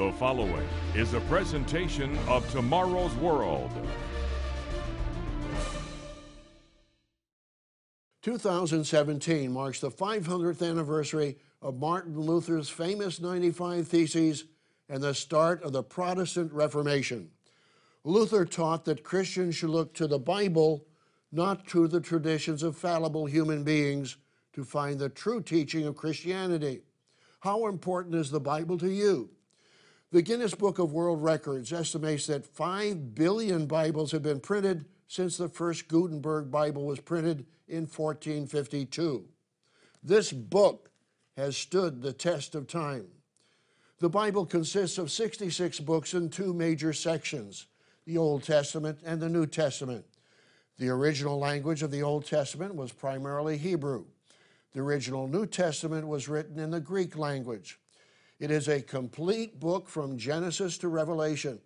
The following is a presentation of Tomorrow's World. 2017 marks the 500th anniversary of Martin Luther's famous 95 Theses and the start of the Protestant Reformation. Luther taught that Christians should look to the Bible, not to the traditions of fallible human beings, to find the true teaching of Christianity. How important is the Bible to you? The Guinness Book of World Records estimates that 5 billion Bibles have been printed since the first Gutenberg Bible was printed in 1452. This book has stood the test of time. The Bible consists of 66 books in two major sections the Old Testament and the New Testament. The original language of the Old Testament was primarily Hebrew. The original New Testament was written in the Greek language. It is a complete book from Genesis to Revelation.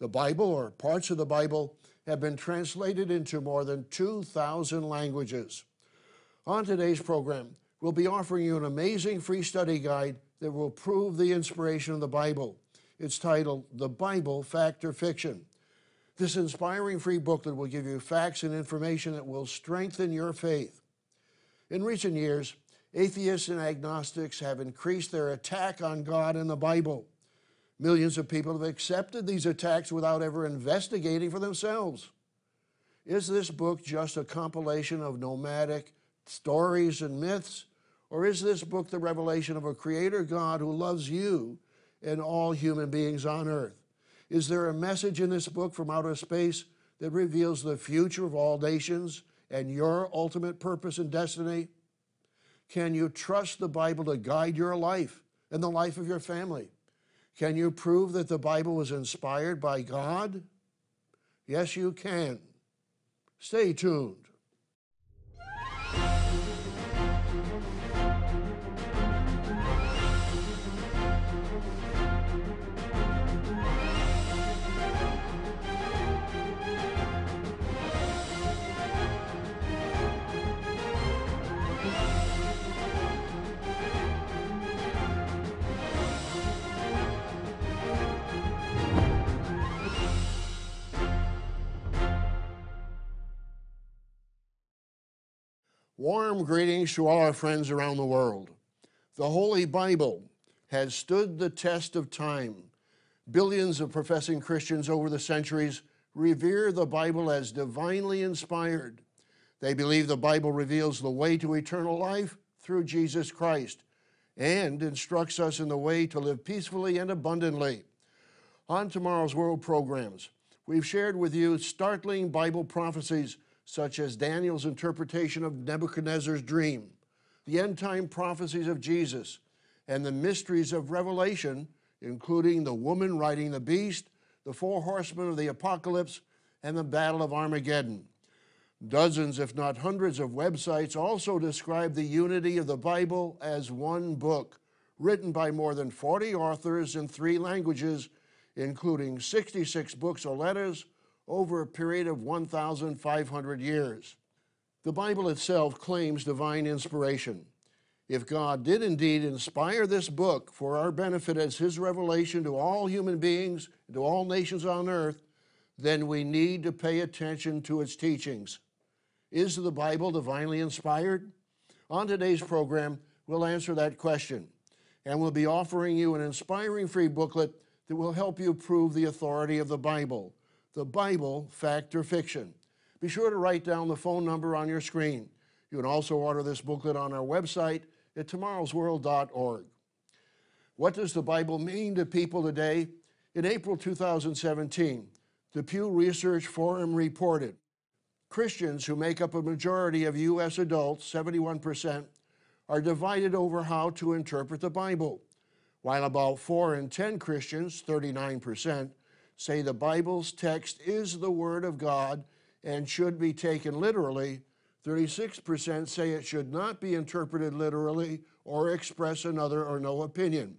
The Bible, or parts of the Bible, have been translated into more than 2,000 languages. On today's program, we'll be offering you an amazing free study guide that will prove the inspiration of the Bible. It's titled The Bible Fact or Fiction. This inspiring free booklet will give you facts and information that will strengthen your faith. In recent years, atheists and agnostics have increased their attack on God and the Bible. Millions of people have accepted these attacks without ever investigating for themselves. Is this book just a compilation of nomadic stories and myths? Or is this book the revelation of a creator God who loves you and all human beings on earth? Is there a message in this book from outer space that reveals the future of all nations and your ultimate purpose and destiny? Can you trust the Bible to guide your life and the life of your family? Can you prove that the Bible was inspired by God? Yes, you can. Stay tuned. Warm greetings to all our friends around the world. The Holy Bible has stood the test of time. Billions of professing Christians over the centuries revere the Bible as divinely inspired. They believe the Bible reveals the way to eternal life through Jesus Christ and instructs us in the way to live peacefully and abundantly. On tomorrow's World programs, we've shared with you startling Bible prophecies such as Daniel's interpretation of Nebuchadnezzar's dream, the end time prophecies of Jesus, and the mysteries of Revelation, including the woman riding the beast, the four horsemen of the apocalypse, and the battle of Armageddon. Dozens, if not hundreds, of websites also describe the unity of the Bible as one book, written by more than 40 authors in three languages, including 66 books or letters, over a period of 1,500 years. The Bible itself claims divine inspiration. If God did indeed inspire this book for our benefit as His revelation to all human beings, to all nations on earth, then we need to pay attention to its teachings. Is the Bible divinely inspired? On today's program, we'll answer that question, and we'll be offering you an inspiring free booklet that will help you prove the authority of the Bible the Bible, fact or fiction. Be sure to write down the phone number on your screen. You can also order this booklet on our website at tomorrowsworld.org. What does the Bible mean to people today? In April 2017, the Pew Research Forum reported Christians who make up a majority of U.S. adults, 71%, are divided over how to interpret the Bible, while about 4 in 10 Christians, 39%, say the Bible's text is the Word of God and should be taken literally, 36% say it should not be interpreted literally or express another or no opinion.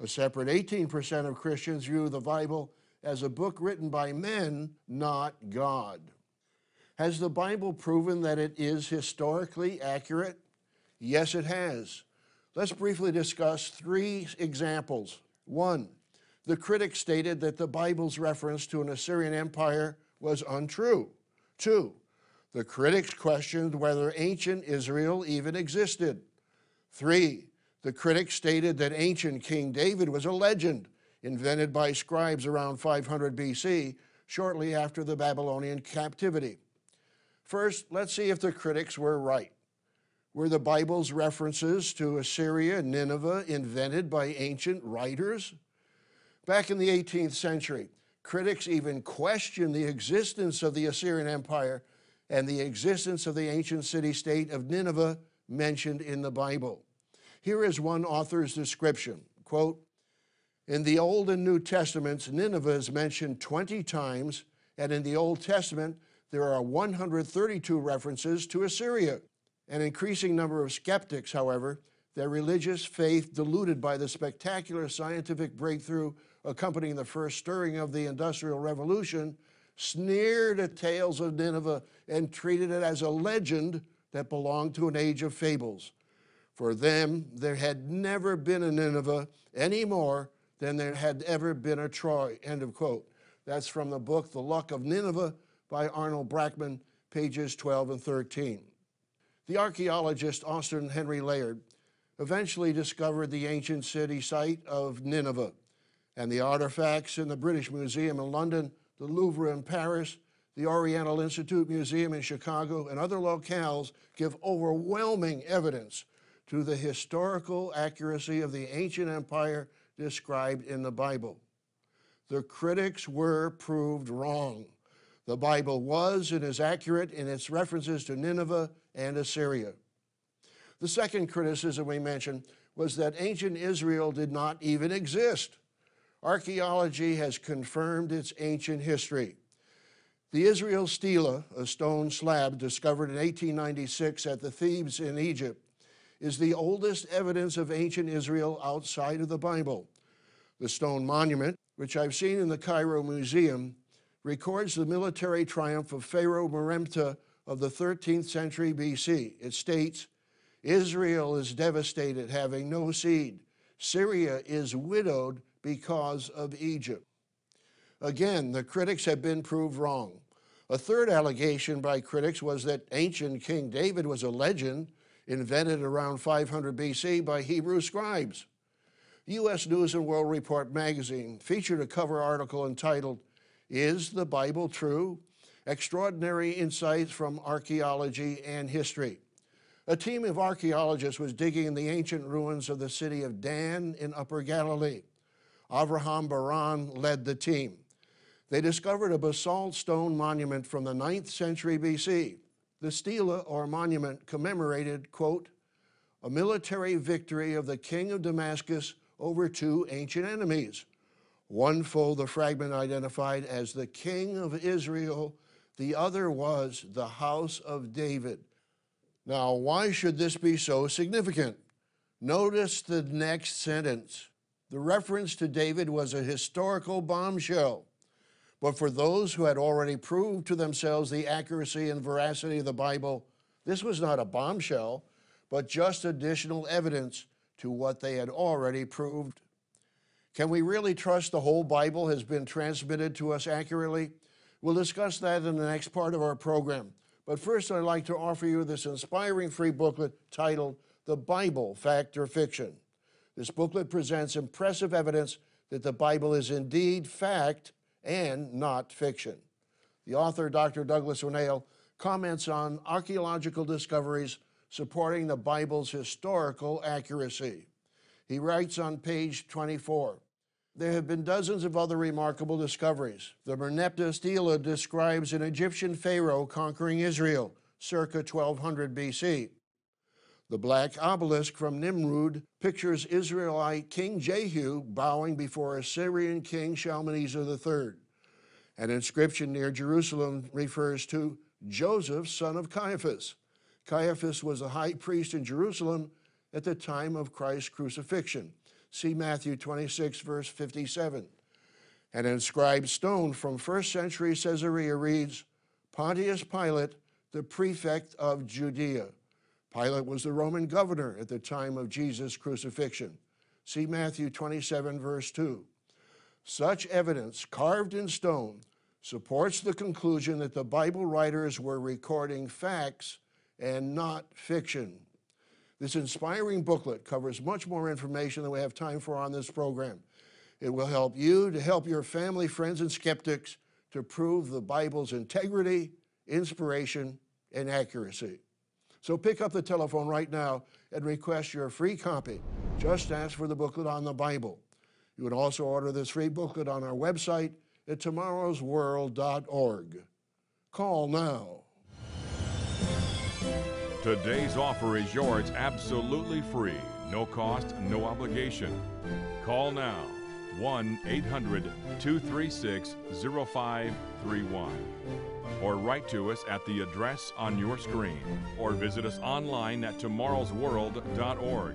A separate 18% of Christians view the Bible as a book written by men, not God. Has the Bible proven that it is historically accurate? Yes, it has. Let's briefly discuss three examples. One, The critics stated that the Bible's reference to an Assyrian empire was untrue. Two, the critics questioned whether ancient Israel even existed. Three, the critics stated that ancient King David was a legend invented by scribes around 500 BC, shortly after the Babylonian captivity. First, let's see if the critics were right. Were the Bible's references to Assyria and Nineveh invented by ancient writers? Back in the 18th century, critics even questioned the existence of the Assyrian Empire and the existence of the ancient city state of Nineveh mentioned in the Bible. Here is one author's description quote, In the Old and New Testaments, Nineveh is mentioned 20 times, and in the Old Testament, there are 132 references to Assyria. An increasing number of skeptics, however, their religious faith diluted by the spectacular scientific breakthrough accompanying the first stirring of the Industrial Revolution, sneered at tales of Nineveh and treated it as a legend that belonged to an age of fables. For them, there had never been a Nineveh any more than there had ever been a Troy. End of quote. That's from the book The Luck of Nineveh by Arnold Brackman, pages 12 and 13. The archaeologist Austin Henry Layard eventually discovered the ancient city site of Nineveh, and the artifacts in the British Museum in London, the Louvre in Paris, the Oriental Institute Museum in Chicago, and other locales give overwhelming evidence to the historical accuracy of the ancient empire described in the Bible. The critics were proved wrong. The Bible was and is accurate in its references to Nineveh and Assyria. The second criticism we mentioned was that ancient Israel did not even exist. Archaeology has confirmed its ancient history. The Israel stela, a stone slab discovered in 1896 at the Thebes in Egypt, is the oldest evidence of ancient Israel outside of the Bible. The stone monument, which I've seen in the Cairo Museum, records the military triumph of Pharaoh Merneptah of the 13th century BC. It states, Israel is devastated, having no seed. Syria is widowed because of Egypt. Again, the critics have been proved wrong. A third allegation by critics was that ancient King David was a legend invented around 500 BC by Hebrew scribes. U.S. News and World Report magazine featured a cover article entitled, Is the Bible True? Extraordinary Insights from Archaeology and History. A team of archaeologists was digging in the ancient ruins of the city of Dan in Upper Galilee. Avraham Biran led the team. They discovered a basalt stone monument from the 9th century BC. The stela or monument commemorated, quote, a military victory of the king of Damascus over two ancient enemies. One foe the fragment identified as the king of Israel, the other was the house of David. Now, why should this be so significant? Notice the next sentence. The reference to David was a historical bombshell. But for those who had already proved to themselves the accuracy and veracity of the Bible, this was not a bombshell, but just additional evidence to what they had already proved. Can we really trust the whole Bible has been transmitted to us accurately? We'll discuss that in the next part of our program. But first, I'd like to offer you this inspiring free booklet titled The Bible Fact or Fiction. This booklet presents impressive evidence that the Bible is indeed fact and not fiction. The author, Dr. Douglas Winnail, comments on archaeological discoveries supporting the Bible's historical accuracy. He writes on page 24 There have been dozens of other remarkable discoveries. The Merneptah stela describes an Egyptian pharaoh conquering Israel circa 1200 BC. The black obelisk from Nimrud pictures Israelite King Jehu bowing before Assyrian King Shalmaneser III. An inscription near Jerusalem refers to Joseph, son of Caiaphas. Caiaphas was a high priest in Jerusalem at the time of Christ's crucifixion. See Matthew 26, verse 57. An inscribed stone from first century Caesarea reads Pontius Pilate, the prefect of Judea. Pilate was the Roman governor at the time of Jesus' crucifixion. See Matthew 27, verse 2. Such evidence, carved in stone, supports the conclusion that the Bible writers were recording facts and not fiction. This inspiring booklet covers much more information than we have time for on this program. It will help you to help your family, friends, and skeptics to prove the Bible's integrity, inspiration, and accuracy. So pick up the telephone right now and request your free copy. Just ask for the booklet on the Bible. You would also order this free booklet on our website at tomorrowsworld.org. Call now. Today's offer is yours absolutely free, no cost, no obligation. Call now 1 800 236 0531 or write to us at the address on your screen or visit us online at tomorrowsworld.org.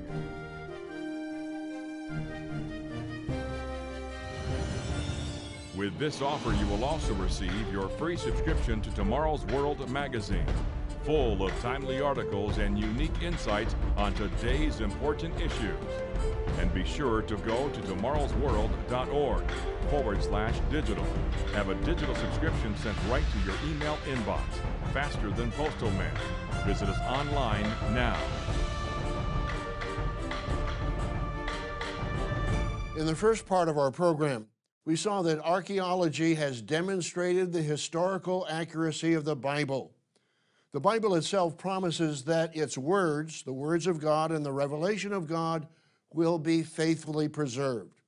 With this offer, you will also receive your free subscription to Tomorrow's World magazine, full of timely articles and unique insights on today's important issues. And be sure to go to tomorrowsworld.org forward slash digital. Have a digital subscription sent right to your email inbox, faster than postal mail. Visit us online now. In the first part of our program, we saw that archaeology has demonstrated the historical accuracy of the Bible. The Bible itself promises that its words, the words of God and the revelation of God, will be faithfully preserved.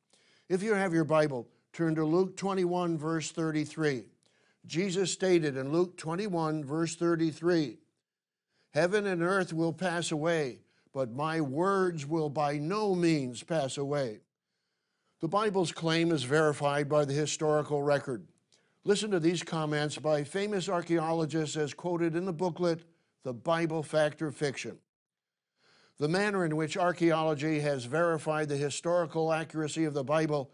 If you have your Bible, turn to Luke 21, verse 33. Jesus stated in Luke 21, verse 33 Heaven and earth will pass away, but my words will by no means pass away. The Bible's claim is verified by the historical record. Listen to these comments by famous archaeologists as quoted in the booklet, The Bible Fact or Fiction. The manner in which archaeology has verified the historical accuracy of the Bible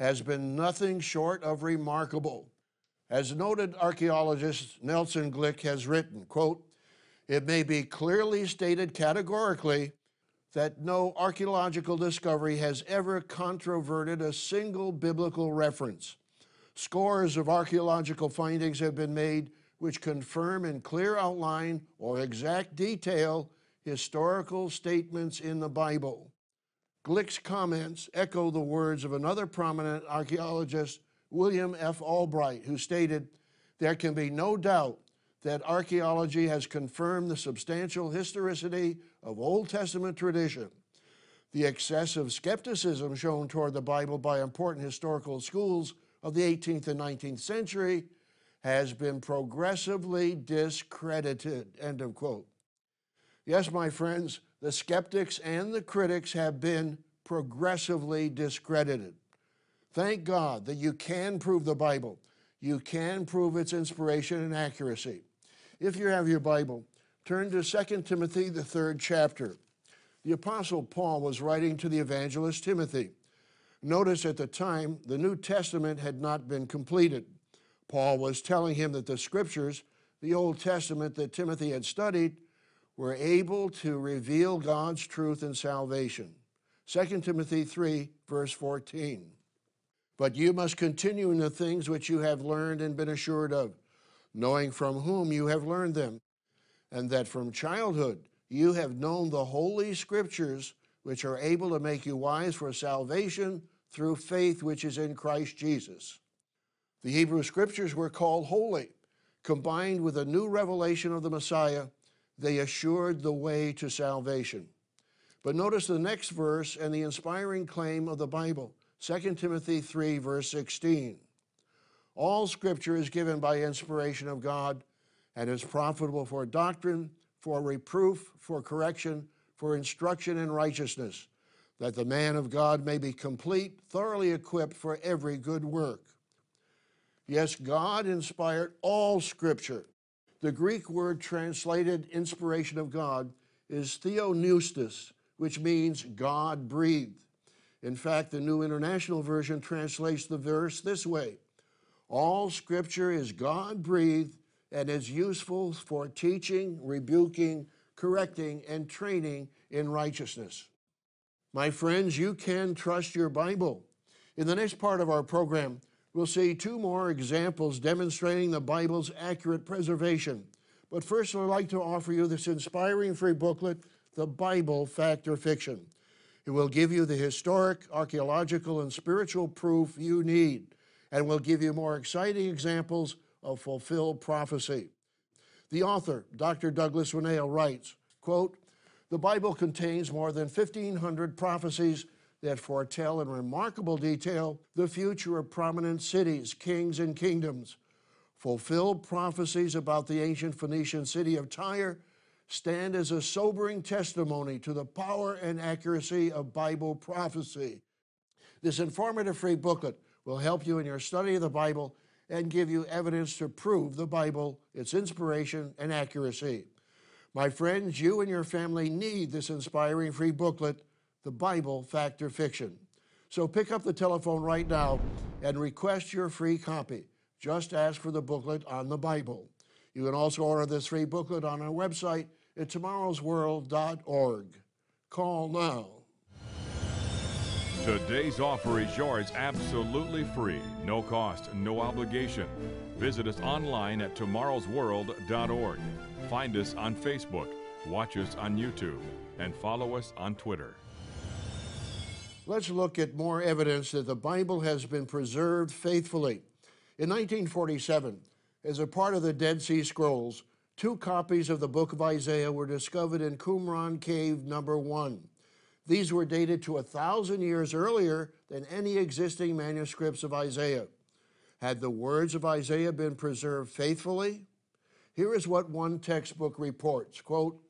has been nothing short of remarkable. As noted archaeologist Nelson Glueck has written, quote, it may be clearly stated categorically that no archaeological discovery has ever controverted a single biblical reference. Scores of archaeological findings have been made which confirm in clear outline or exact detail historical statements in the Bible. Glueck's comments echo the words of another prominent archaeologist, William F. Albright, who stated, There can be no doubt that archaeology has confirmed the substantial historicity of Old Testament tradition. The excessive skepticism shown toward the Bible by important historical schools of the 18th and 19th century has been progressively discredited. End of quote. Yes, my friends, the skeptics and the critics have been progressively discredited. Thank God that you can prove the Bible. You can prove its inspiration and accuracy. If you have your Bible, turn to 2 Timothy, the third chapter. The Apostle Paul was writing to the evangelist Timothy. Notice at the time, the New Testament had not been completed. Paul was telling him that the scriptures, the Old Testament that Timothy had studied, were able to reveal God's truth and salvation. 2 Timothy 3, verse 14. But you must continue in the things which you have learned and been assured of, knowing from whom you have learned them, and that from childhood you have known the holy scriptures, which are able to make you wise for salvation through faith which is in Christ Jesus. The Hebrew scriptures were called holy. Combined with a new revelation of the Messiah, they assured the way to salvation. But notice the next verse and the inspiring claim of the Bible 2 Timothy 3, verse 16. All scripture is given by inspiration of God and is profitable for doctrine, for reproof, for correction, for instruction in righteousness, that the man of God may be complete, thoroughly equipped for every good work. Yes, God inspired all scripture. The Greek word translated inspiration of God is theopneustos, which means God breathed. In fact, the New International Version translates the verse this way All scripture is God breathed and is useful for teaching, rebuking, correcting, and training in righteousness. My friends, you can trust your Bible. In the next part of our program, we'll see two more examples demonstrating the Bible's accurate preservation. But first, I'd like to offer you this inspiring free booklet, The Bible Fact or Fiction. It will give you the historic, archaeological, and spiritual proof you need, and will give you more exciting examples of fulfilled prophecy. The author, Dr. Douglas Winnail, writes, quote, the Bible contains more than 1,500 prophecies that foretell in remarkable detail the future of prominent cities, kings, and kingdoms. Fulfilled prophecies about the ancient Phoenician city of Tyre stand as a sobering testimony to the power and accuracy of Bible prophecy. This informative free booklet will help you in your study of the Bible and give you evidence to prove the Bible, its inspiration, and accuracy. My friends, you and your family need this inspiring free booklet, The Bible Fact or Fiction. So pick up the telephone right now and request your free copy. Just ask for the booklet on the Bible. You can also order this free booklet on our website at tomorrowsworld.org. Call now. Today's offer is yours absolutely free, no cost, no obligation. Visit us online at tomorrowsworld.org. Find us on Facebook, watch us on YouTube, and follow us on Twitter. Let's look at more evidence that the Bible has been preserved faithfully. In 1947, as a part of the Dead Sea Scrolls, two copies of the book of Isaiah were discovered in Qumran Cave number one. These were dated to a thousand years earlier than any existing manuscripts of Isaiah. Had the words of Isaiah been preserved faithfully? Here is what one textbook reports, quote,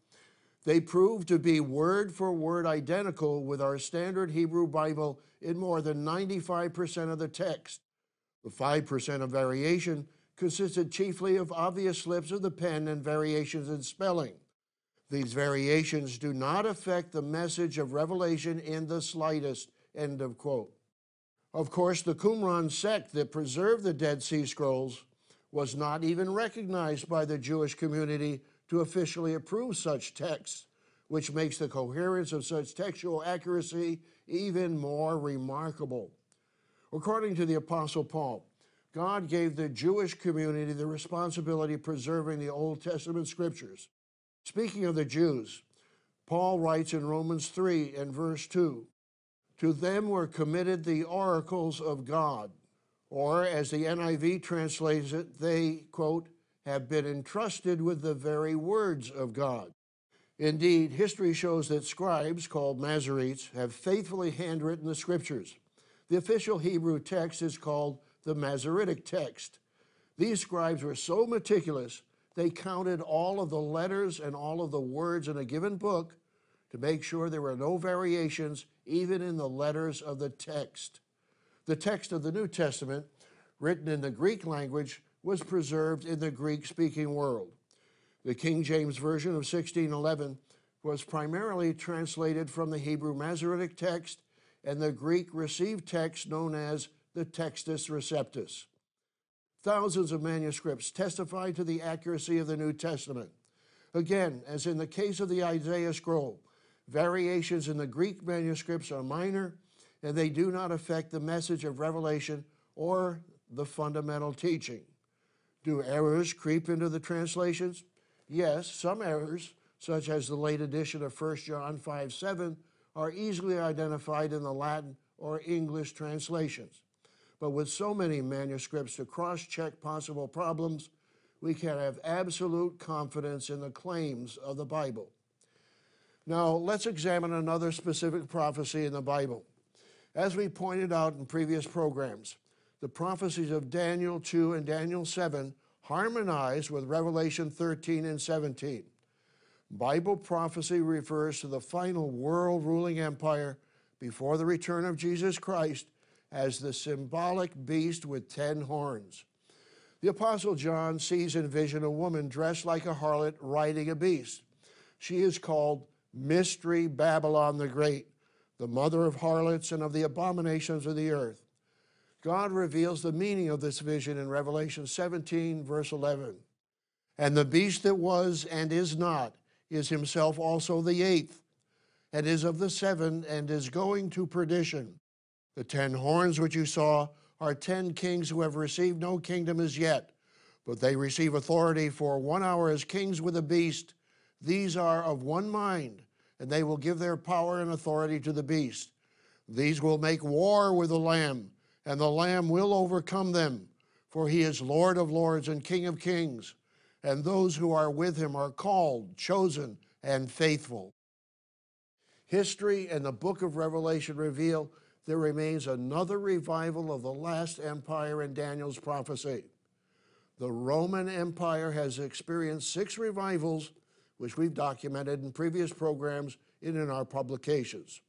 they prove to be word for word identical with our standard Hebrew Bible in more than 95% of the text. The 5% of variation consisted chiefly of obvious slips of the pen and variations in spelling. These variations do not affect the message of Revelation in the slightest. End of quote. Of course, the Qumran sect that preserved the Dead Sea Scrolls was not even recognized by the Jewish community to officially approve such texts, which makes the coherence of such textual accuracy even more remarkable. According to the Apostle Paul, God gave the Jewish community the responsibility of preserving the Old Testament scriptures. Speaking of the Jews, Paul writes in Romans 3 and verse 2 To them were committed the oracles of God or, as the NIV translates it, they, quote, have been entrusted with the very words of God. Indeed, history shows that scribes, called Masoretes, have faithfully handwritten the scriptures. The official Hebrew text is called the Masoretic text. These scribes were so meticulous, they counted all of the letters and all of the words in a given book to make sure there were no variations, even in the letters of the text. The text of the New Testament, written in the Greek language, was preserved in the Greek speaking world. The King James Version of 1611 was primarily translated from the Hebrew Masoretic text and the Greek received text known as the Textus Receptus. Thousands of manuscripts testify to the accuracy of the New Testament. Again, as in the case of the Isaiah scroll, variations in the Greek manuscripts are minor and they do not affect the message of Revelation or the fundamental teaching. Do errors creep into the translations? Yes, some errors, such as the late edition of 1 John 5 7, are easily identified in the Latin or English translations. But with so many manuscripts to cross check possible problems, we can have absolute confidence in the claims of the Bible. Now, let's examine another specific prophecy in the Bible. As we pointed out in previous programs, the prophecies of Daniel 2 and Daniel 7 harmonize with Revelation 13 and 17. Bible prophecy refers to the final world ruling empire before the return of Jesus Christ as the symbolic beast with ten horns. The Apostle John sees in vision a woman dressed like a harlot riding a beast. She is called Mystery Babylon the Great the mother of harlots and of the abominations of the earth. God reveals the meaning of this vision in Revelation 17, verse 11. And the beast that was and is not is himself also the eighth, and is of the seven, and is going to perdition. The ten horns which you saw are ten kings who have received no kingdom as yet, but they receive authority for one hour as kings with a beast. These are of one mind, and they will give their power and authority to the beast. These will make war with the Lamb, and the Lamb will overcome them, for he is Lord of lords and King of kings, and those who are with him are called, chosen, and faithful. History and the book of Revelation reveal there remains another revival of the last empire in Daniel's prophecy. The Roman Empire has experienced six revivals, which we've documented in previous programs and in our publications.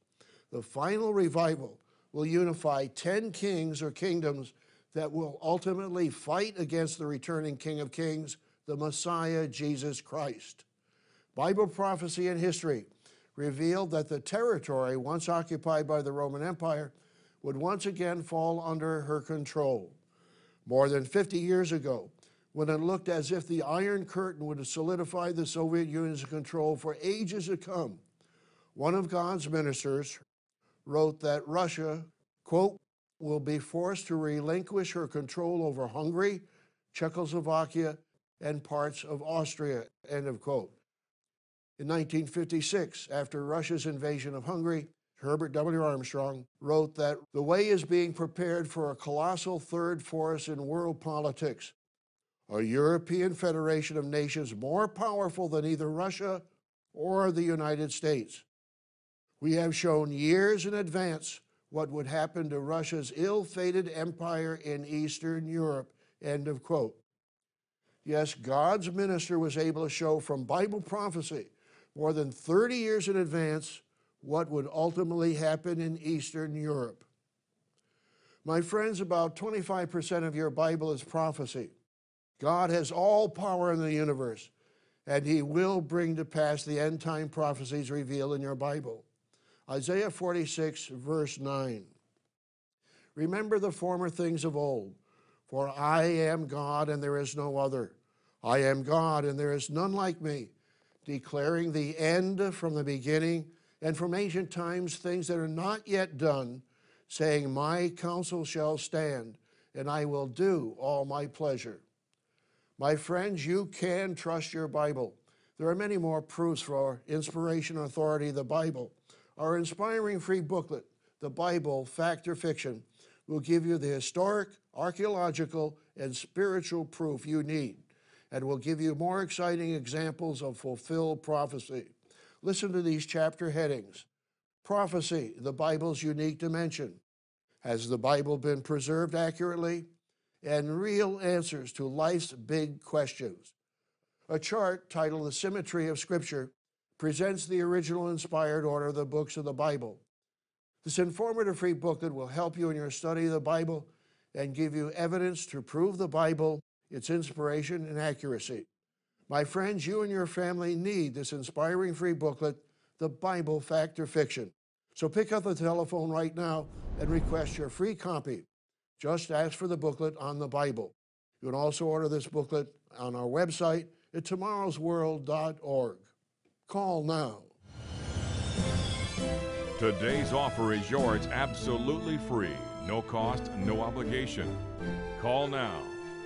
The final revival will unify 10 kings or kingdoms that will ultimately fight against the returning King of Kings, the Messiah, Jesus Christ. Bible prophecy and history revealed that the territory once occupied by the Roman Empire would once again fall under her control. More than 50 years ago, when it looked as if the Iron Curtain would solidify the Soviet Union's control for ages to come, one of God's ministers wrote that Russia, quote, will be forced to relinquish her control over Hungary, Czechoslovakia, and parts of Austria, end of quote. In 1956, after Russia's invasion of Hungary, Herbert W. Armstrong wrote that the way is being prepared for a colossal third force in world politics, a European federation of nations more powerful than either Russia or the United States. We have shown years in advance what would happen to Russia's ill fated empire in Eastern Europe. End of quote. Yes, God's minister was able to show from Bible prophecy more than 30 years in advance what would ultimately happen in Eastern Europe. My friends, about 25% of your Bible is prophecy. God has all power in the universe, and He will bring to pass the end time prophecies revealed in your Bible. Isaiah 46, verse 9. Remember the former things of old, for I am God and there is no other. I am God and there is none like me declaring the end from the beginning and from ancient times things that are not yet done, saying, My counsel shall stand, and I will do all my pleasure. My friends, you can trust your Bible. There are many more proofs for inspiration and authority the Bible. Our inspiring free booklet, The Bible, Fact or Fiction, will give you the historic, archaeological, and spiritual proof you need and will give you more exciting examples of fulfilled prophecy. Listen to these chapter headings Prophecy, the Bible's unique dimension. Has the Bible been preserved accurately? And real answers to life's big questions. A chart titled The Symmetry of Scripture presents the original inspired order of the books of the Bible. This informative free booklet will help you in your study of the Bible and give you evidence to prove the Bible its inspiration and accuracy. My friends, you and your family need this inspiring free booklet, The Bible Fact or Fiction. So pick up the telephone right now and request your free copy. Just ask for the booklet on the Bible. You can also order this booklet on our website at tomorrowsworld.org. Call now. Today's offer is yours absolutely free. No cost, no obligation. Call now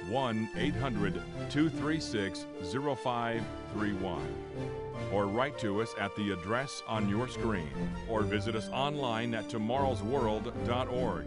1 800 236 0531 or write to us at the address on your screen or visit us online at tomorrowsworld.org.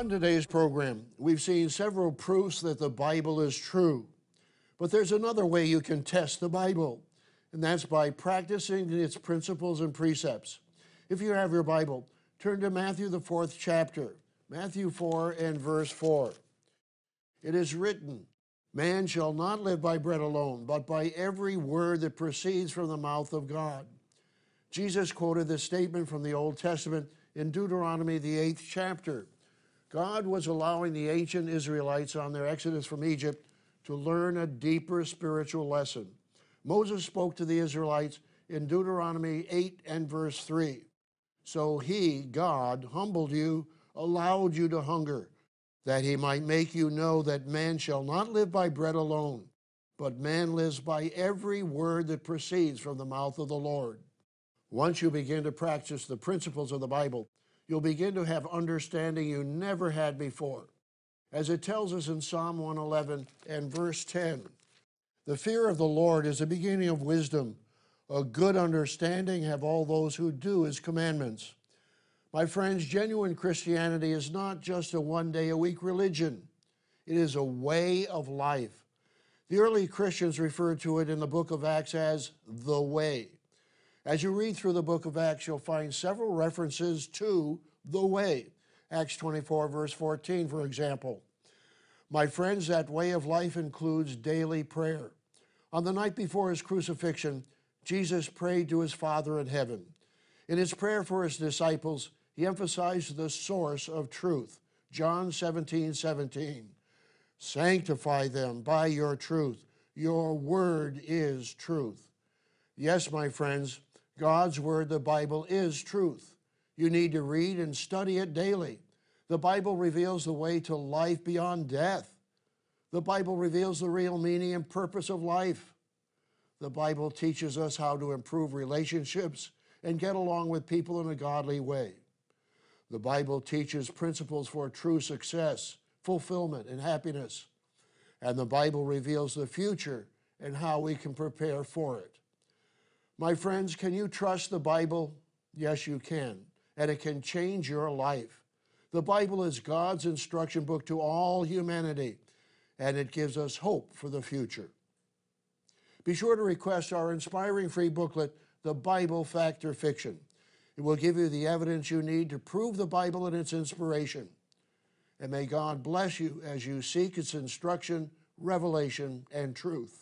On today's program, we've seen several proofs that the Bible is true. But there's another way you can test the Bible, and that's by practicing its principles and precepts. If you have your Bible, Turn to Matthew, the fourth chapter, Matthew 4 and verse 4. It is written, Man shall not live by bread alone, but by every word that proceeds from the mouth of God. Jesus quoted this statement from the Old Testament in Deuteronomy, the eighth chapter. God was allowing the ancient Israelites on their exodus from Egypt to learn a deeper spiritual lesson. Moses spoke to the Israelites in Deuteronomy 8 and verse 3. So he, God, humbled you, allowed you to hunger, that he might make you know that man shall not live by bread alone, but man lives by every word that proceeds from the mouth of the Lord. Once you begin to practice the principles of the Bible, you'll begin to have understanding you never had before. As it tells us in Psalm 111 and verse 10, the fear of the Lord is the beginning of wisdom. A good understanding have all those who do his commandments. My friends, genuine Christianity is not just a one day a week religion, it is a way of life. The early Christians referred to it in the book of Acts as the way. As you read through the book of Acts, you'll find several references to the way. Acts 24, verse 14, for example. My friends, that way of life includes daily prayer. On the night before his crucifixion, Jesus prayed to his Father in heaven. In his prayer for his disciples, he emphasized the source of truth. John 17, 17. Sanctify them by your truth. Your word is truth. Yes, my friends, God's Word, the Bible, is truth. You need to read and study it daily. The Bible reveals the way to life beyond death. The Bible reveals the real meaning and purpose of life. The Bible teaches us how to improve relationships and get along with people in a godly way. The Bible teaches principles for true success, fulfillment, and happiness. And the Bible reveals the future and how we can prepare for it. My friends, can you trust the Bible? Yes, you can. And it can change your life. The Bible is God's instruction book to all humanity, and it gives us hope for the future. Be sure to request our inspiring free booklet, The Bible Fact or Fiction. It will give you the evidence you need to prove the Bible and its inspiration. And may God bless you as you seek its instruction, revelation, and truth.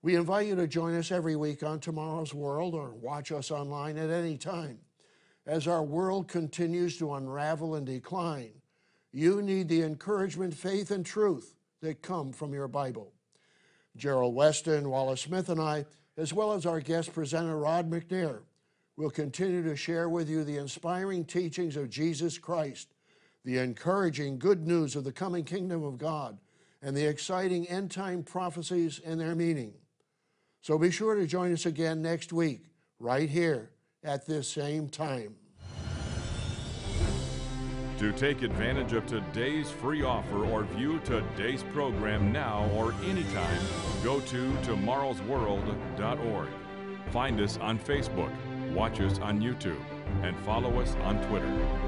We invite you to join us every week on Tomorrow's World or watch us online at any time. As our world continues to unravel and decline, you need the encouragement, faith, and truth that come from your Bible. Gerald Weston, Wallace Smith, and I, as well as our guest presenter Rod McNair, will continue to share with you the inspiring teachings of Jesus Christ, the encouraging good news of the coming kingdom of God, and the exciting end time prophecies and their meaning. So be sure to join us again next week, right here at this same time. To take advantage of today's free offer or view today's program now or anytime, go to tomorrowsworld.org. Find us on Facebook, watch us on YouTube, and follow us on Twitter.